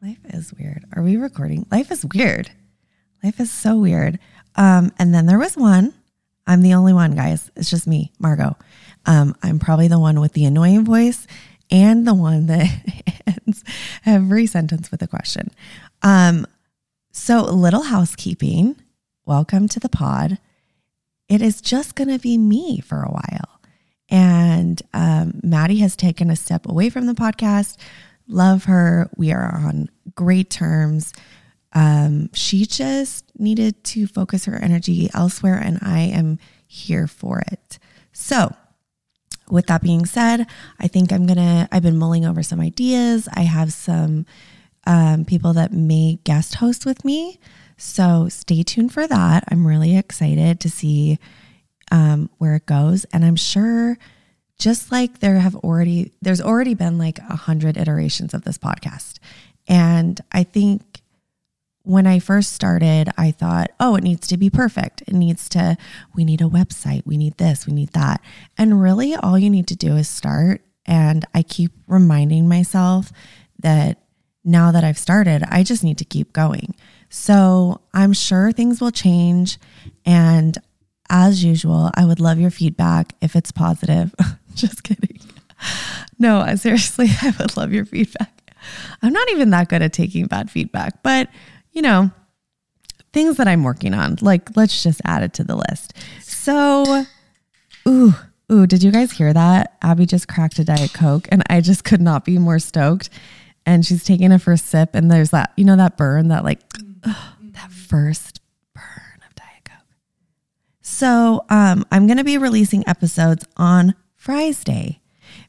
Life is weird. Are we recording? Life is weird. Life is so weird. Um, and then there was one. I'm the only one, guys. It's just me, Margot. Um, I'm probably the one with the annoying voice and the one that ends every sentence with a question. Um, so, little housekeeping. Welcome to the pod. It is just going to be me for a while. And um, Maddie has taken a step away from the podcast. Love her. We are on great terms. Um, she just needed to focus her energy elsewhere, and I am here for it. So, with that being said, I think I'm gonna, I've been mulling over some ideas. I have some um, people that may guest host with me. So, stay tuned for that. I'm really excited to see um, where it goes. And I'm sure just like there have already, there's already been like a hundred iterations of this podcast. And I think when I first started, I thought, oh, it needs to be perfect. It needs to, we need a website, we need this, we need that. And really, all you need to do is start. And I keep reminding myself that now that I've started, I just need to keep going. So I'm sure things will change. And as usual, I would love your feedback if it's positive. just kidding. No, seriously, I would love your feedback. I'm not even that good at taking bad feedback, but you know, things that I'm working on. Like, let's just add it to the list. So, ooh, ooh, did you guys hear that? Abby just cracked a Diet Coke and I just could not be more stoked. And she's taking a first sip, and there's that, you know, that burn, that like, that first burn of Diet Coke. So, um, I'm going to be releasing episodes on Fries Day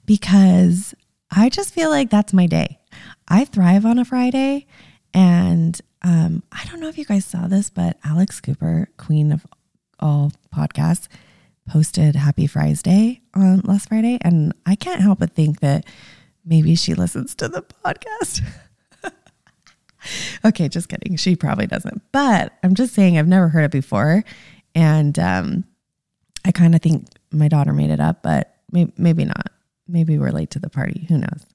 because I just feel like that's my day. I thrive on a Friday. And um, I don't know if you guys saw this, but Alex Cooper, queen of all podcasts, posted Happy Fries Day on last Friday. And I can't help but think that maybe she listens to the podcast. okay, just kidding. She probably doesn't. But I'm just saying, I've never heard it before. And um, I kind of think my daughter made it up, but maybe, maybe not. Maybe we're late to the party. Who knows?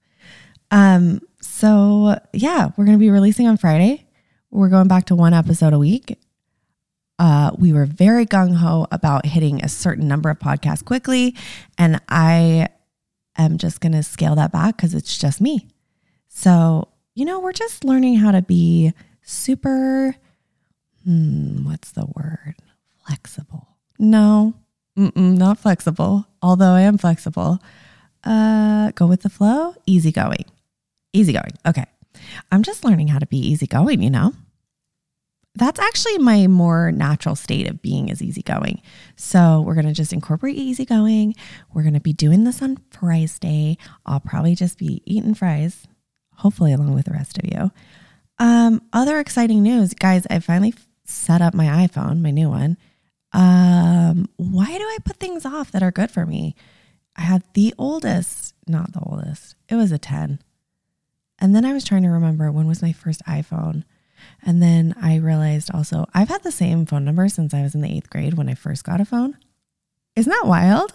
Um, so yeah, we're going to be releasing on Friday. We're going back to one episode a week. Uh, we were very gung ho about hitting a certain number of podcasts quickly. And I am just going to scale that back because it's just me. So, you know, we're just learning how to be super, hmm, what's the word? Flexible. No, not flexible, although I am flexible. Uh, go with the flow, easygoing. Easygoing. Okay. I'm just learning how to be easygoing, you know? That's actually my more natural state of being is easygoing. So we're going to just incorporate easygoing. We're going to be doing this on Fries Day. I'll probably just be eating fries, hopefully, along with the rest of you. Um, other exciting news, guys, I finally set up my iPhone, my new one. Um, why do I put things off that are good for me? I had the oldest, not the oldest, it was a 10. And then I was trying to remember when was my first iPhone. And then I realized also I've had the same phone number since I was in the eighth grade when I first got a phone. Isn't that wild?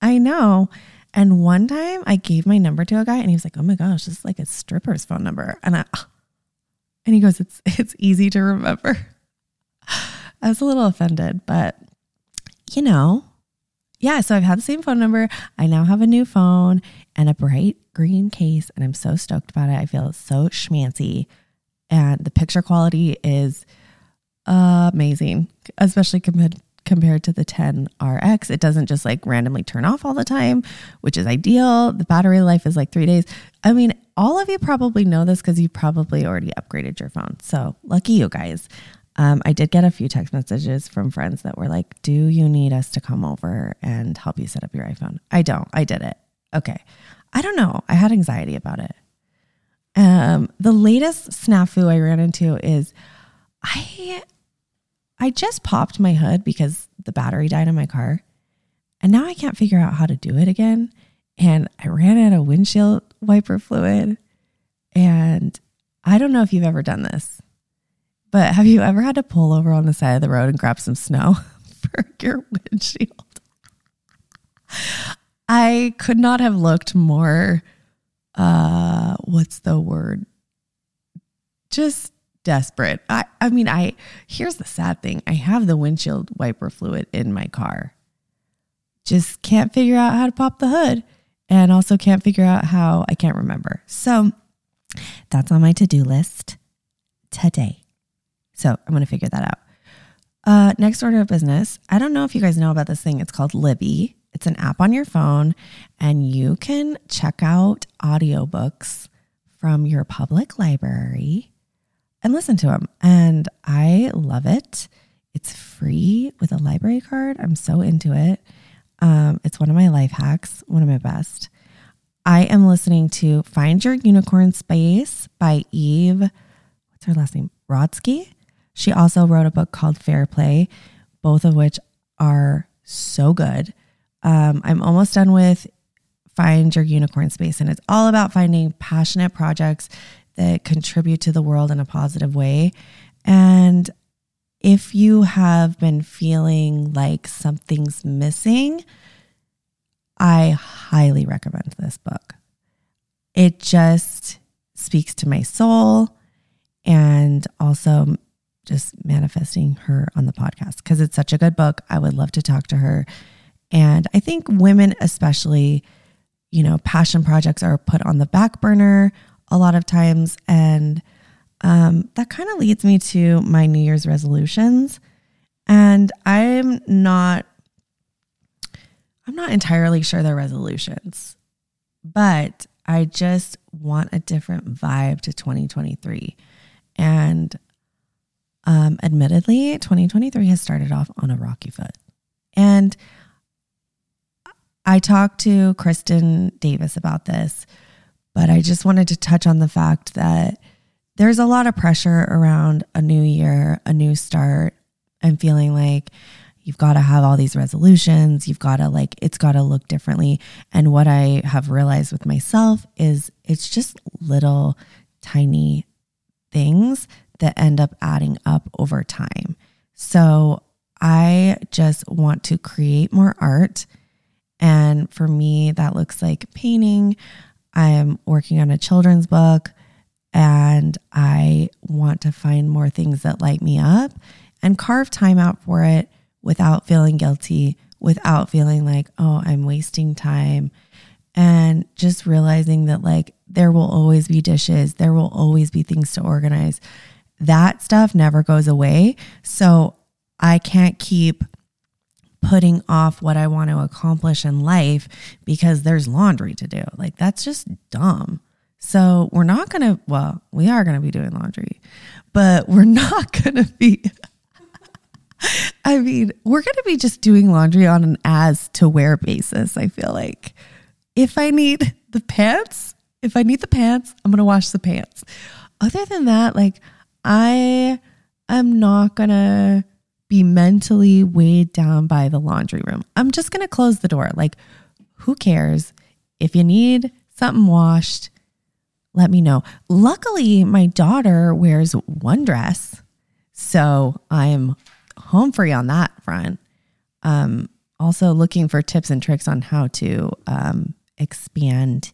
I know. And one time I gave my number to a guy and he was like, Oh my gosh, this is like a stripper's phone number. And I and he goes, It's it's easy to remember. I was a little offended, but you know, yeah, so I've had the same phone number. I now have a new phone and a bright green case, and I'm so stoked about it. I feel so schmancy, and the picture quality is amazing, especially compared compared to the 10 RX. It doesn't just like randomly turn off all the time, which is ideal. The battery life is like three days. I mean, all of you probably know this because you probably already upgraded your phone. So lucky you guys. Um, I did get a few text messages from friends that were like, Do you need us to come over and help you set up your iPhone? I don't. I did it. Okay. I don't know. I had anxiety about it. Um, the latest snafu I ran into is I I just popped my hood because the battery died in my car. And now I can't figure out how to do it again. And I ran out of windshield wiper fluid. And I don't know if you've ever done this. But have you ever had to pull over on the side of the road and grab some snow for your windshield? I could not have looked more uh what's the word? Just desperate. I, I mean, I here's the sad thing. I have the windshield wiper fluid in my car. Just can't figure out how to pop the hood and also can't figure out how I can't remember. So that's on my to-do list today. So I'm going to figure that out. Uh, next order of business. I don't know if you guys know about this thing. It's called Libby. It's an app on your phone, and you can check out audiobooks from your public library and listen to them. And I love it. It's free with a library card. I'm so into it. Um, it's one of my life hacks, one of my best. I am listening to Find Your Unicorn Space by Eve. What's her last name? Rodsky. She also wrote a book called Fair Play, both of which are so good. Um, I'm almost done with Find Your Unicorn Space, and it's all about finding passionate projects that contribute to the world in a positive way. And if you have been feeling like something's missing, I highly recommend this book. It just speaks to my soul and also just manifesting her on the podcast because it's such a good book. I would love to talk to her. And I think women, especially, you know, passion projects are put on the back burner a lot of times. And um, that kind of leads me to my New Year's resolutions. And I'm not, I'm not entirely sure they're resolutions, but I just want a different vibe to 2023. And um, admittedly, 2023 has started off on a rocky foot. And I talked to Kristen Davis about this, but I just wanted to touch on the fact that there's a lot of pressure around a new year, a new start, and feeling like you've got to have all these resolutions. You've got to, like, it's got to look differently. And what I have realized with myself is it's just little tiny things that end up adding up over time. So I just want to create more art. And for me, that looks like painting. I'm working on a children's book and I want to find more things that light me up and carve time out for it without feeling guilty, without feeling like, oh, I'm wasting time. And just realizing that, like, there will always be dishes, there will always be things to organize. That stuff never goes away. So I can't keep putting off what I want to accomplish in life because there's laundry to do. Like, that's just dumb. So, we're not going to, well, we are going to be doing laundry, but we're not going to be. I mean, we're going to be just doing laundry on an as to wear basis. I feel like if I need the pants, if I need the pants, I'm going to wash the pants. Other than that, like, I am not going to be mentally weighed down by the laundry room. I'm just going to close the door. Like, who cares? If you need something washed, let me know. Luckily, my daughter wears one dress. So I'm home free on that front. Um, also, looking for tips and tricks on how to um, expand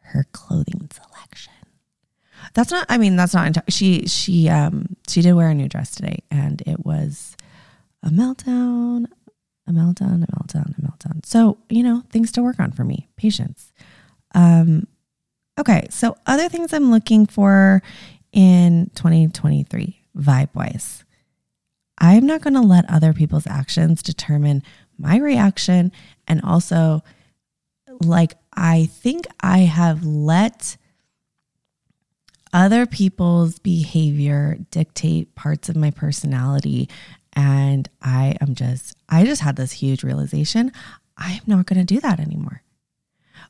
her clothing selection. That's not. I mean, that's not. She she um she did wear a new dress today, and it was a meltdown, a meltdown, a meltdown, a meltdown. So you know, things to work on for me. Patience. Um. Okay, so other things I'm looking for in 2023 vibe wise. I'm not going to let other people's actions determine my reaction. And also, like, I think I have let other people's behavior dictate parts of my personality. And I am just, I just had this huge realization I'm not going to do that anymore.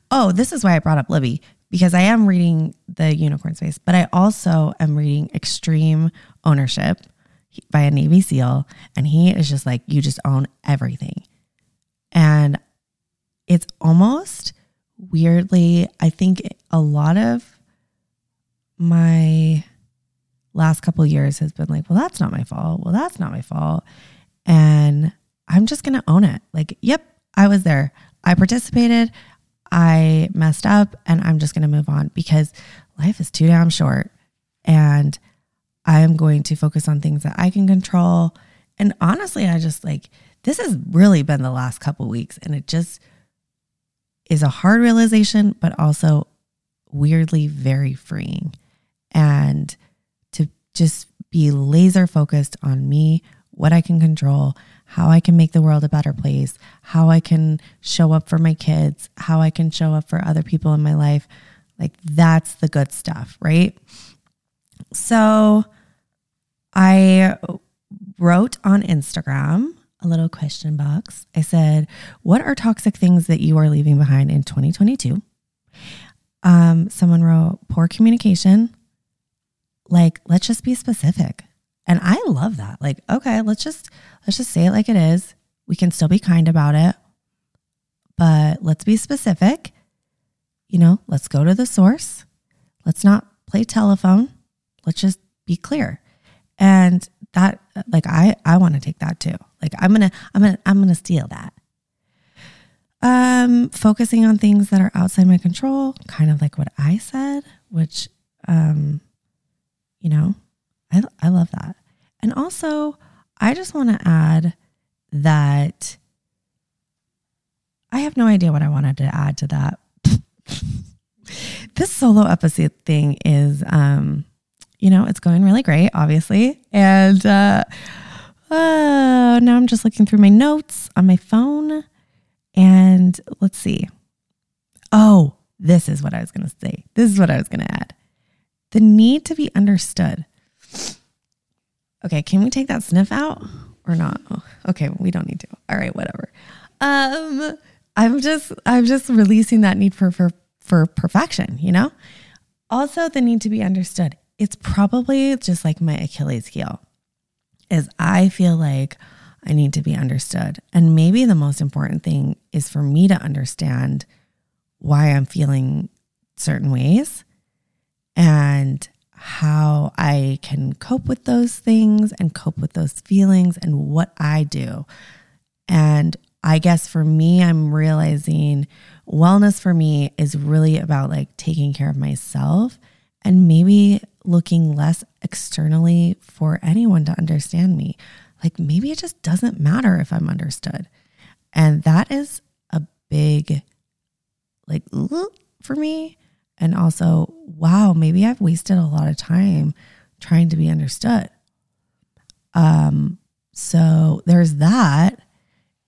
Oh, this is why I brought up Libby because I am reading The Unicorn Space, but I also am reading Extreme Ownership by a Navy SEAL. And he is just like, you just own everything. And it's almost weirdly, I think a lot of my last couple years has been like, well, that's not my fault. Well, that's not my fault. And I'm just going to own it. Like, yep, I was there. I participated. I messed up and I'm just going to move on because life is too damn short. And I am going to focus on things that I can control. And honestly, I just like this has really been the last couple weeks and it just is a hard realization, but also weirdly very freeing. And to just be laser focused on me, what I can control, how I can make the world a better place, how I can show up for my kids, how I can show up for other people in my life. Like that's the good stuff, right? So I wrote on Instagram a little question box. I said, What are toxic things that you are leaving behind in 2022? Um, someone wrote, Poor communication. Like, let's just be specific. And I love that. Like, okay, let's just let's just say it like it is. We can still be kind about it, but let's be specific. You know, let's go to the source. Let's not play telephone. Let's just be clear. And that like I I want to take that too. Like I'm going to I'm going to I'm going to steal that. Um focusing on things that are outside my control, kind of like what I said, which um you know, I I love that. And also, I just want to add that I have no idea what I wanted to add to that. this solo episode thing is um you know, it's going really great, obviously. And uh, uh, now I'm just looking through my notes on my phone. And let's see. Oh, this is what I was going to say. This is what I was going to add the need to be understood. Okay, can we take that sniff out or not? Oh, okay, we don't need to. All right, whatever. Um, I'm just I'm just releasing that need for for for perfection, you know? Also the need to be understood it's probably just like my Achilles heel is I feel like I need to be understood. And maybe the most important thing is for me to understand why I'm feeling certain ways how I can cope with those things and cope with those feelings and what I do. And I guess for me, I'm realizing wellness for me is really about like taking care of myself and maybe looking less externally for anyone to understand me. Like maybe it just doesn't matter if I'm understood. And that is a big, like, for me. And also, wow, maybe I've wasted a lot of time trying to be understood. Um, so there's that.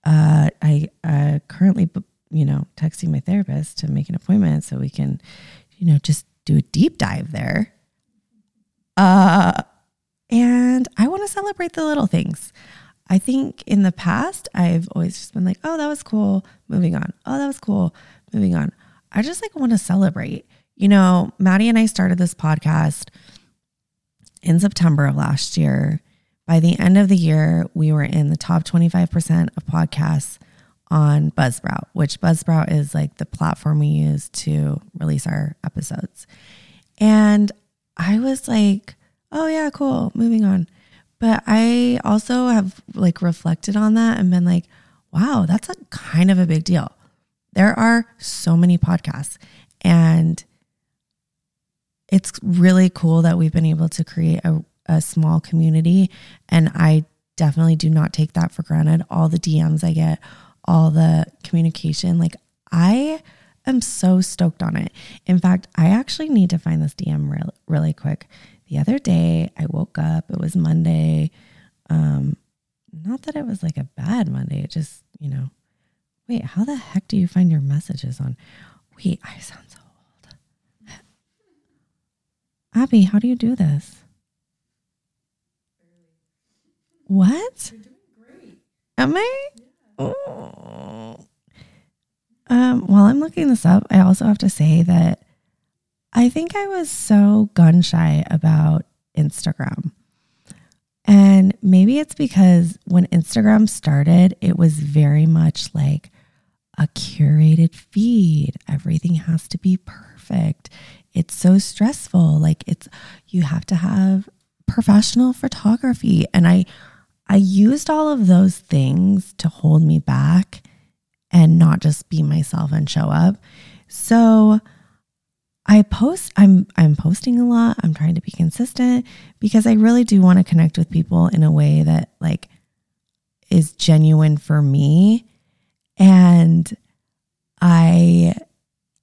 Uh, I uh, currently, you know, texting my therapist to make an appointment so we can, you know, just do a deep dive there uh, and I want to celebrate the little things. I think in the past, I've always just been like, oh, that was cool, moving on. Oh, that was cool, moving on. I just like want to celebrate. You know, Maddie and I started this podcast in September of last year. By the end of the year, we were in the top 25% of podcasts on Buzzsprout, which Buzzsprout is like the platform we use to release our episodes. And I was like, oh, yeah, cool, moving on. But I also have like reflected on that and been like, wow, that's a kind of a big deal. There are so many podcasts, and it's really cool that we've been able to create a, a small community. And I definitely do not take that for granted. All the DMs I get, all the communication, like, I am so stoked on it. In fact, I actually need to find this DM real, really quick. The other day, I woke up, it was Monday. Um, not that it was like a bad Monday, it just, you know, wait, how the heck do you find your messages on? Wait, I sound so. Abby, how do you do this? What? Am I? Yeah. Oh. Um, while I'm looking this up, I also have to say that I think I was so gun shy about Instagram. And maybe it's because when Instagram started, it was very much like a curated feed. Everything has to be perfect. It's so stressful. Like it's you have to have professional photography and I I used all of those things to hold me back and not just be myself and show up. So I post I'm I'm posting a lot. I'm trying to be consistent because I really do want to connect with people in a way that like is genuine for me and I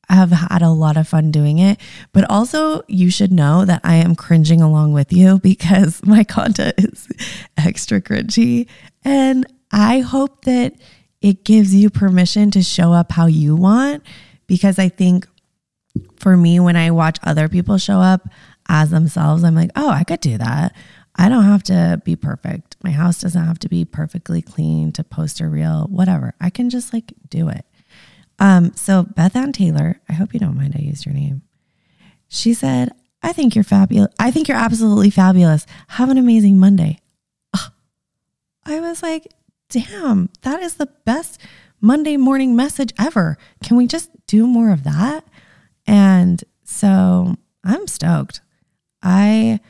have had a lot of fun doing it. But also, you should know that I am cringing along with you because my content is extra cringy. And I hope that it gives you permission to show up how you want because I think for me, when I watch other people show up as themselves, I'm like, oh, I could do that. I don't have to be perfect. My house doesn't have to be perfectly clean to post a reel, whatever. I can just like do it. Um, so Beth Ann Taylor, I hope you don't mind I used your name. She said, I think you're fabulous. I think you're absolutely fabulous. Have an amazing Monday. I was like, damn, that is the best Monday morning message ever. Can we just do more of that? And so I'm stoked. I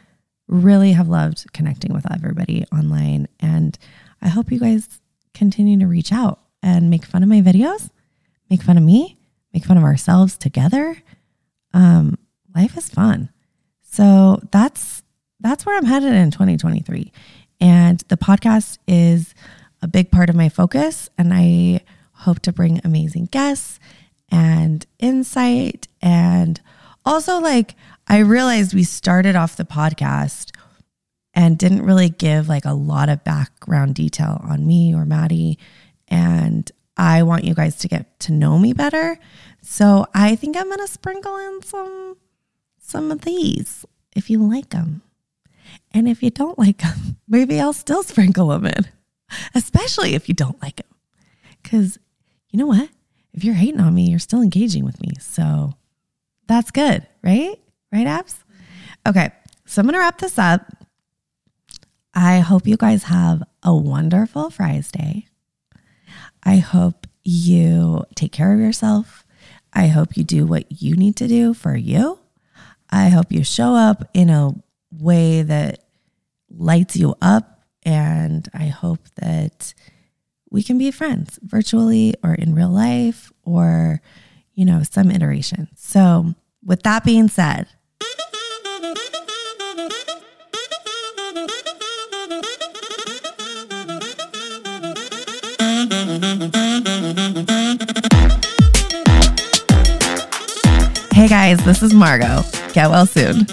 really have loved connecting with everybody online. And I hope you guys continue to reach out and make fun of my videos make fun of me, make fun of ourselves together. Um, life is fun. So that's that's where I'm headed in 2023. And the podcast is a big part of my focus. And I hope to bring amazing guests and insight. And also, like, I realized we started off the podcast and didn't really give like a lot of background detail on me or Maddie. And I want you guys to get to know me better. So I think I'm going to sprinkle in some some of these if you like them. And if you don't like them, maybe I'll still sprinkle them in. Especially if you don't like them. Cuz you know what? If you're hating on me, you're still engaging with me. So that's good, right? Right, Abs? Okay. So I'm going to wrap this up. I hope you guys have a wonderful Fries Day. I hope you take care of yourself. I hope you do what you need to do for you. I hope you show up in a way that lights you up. And I hope that we can be friends virtually or in real life or, you know, some iteration. So, with that being said, Hey guys, this is Margot. Get well soon.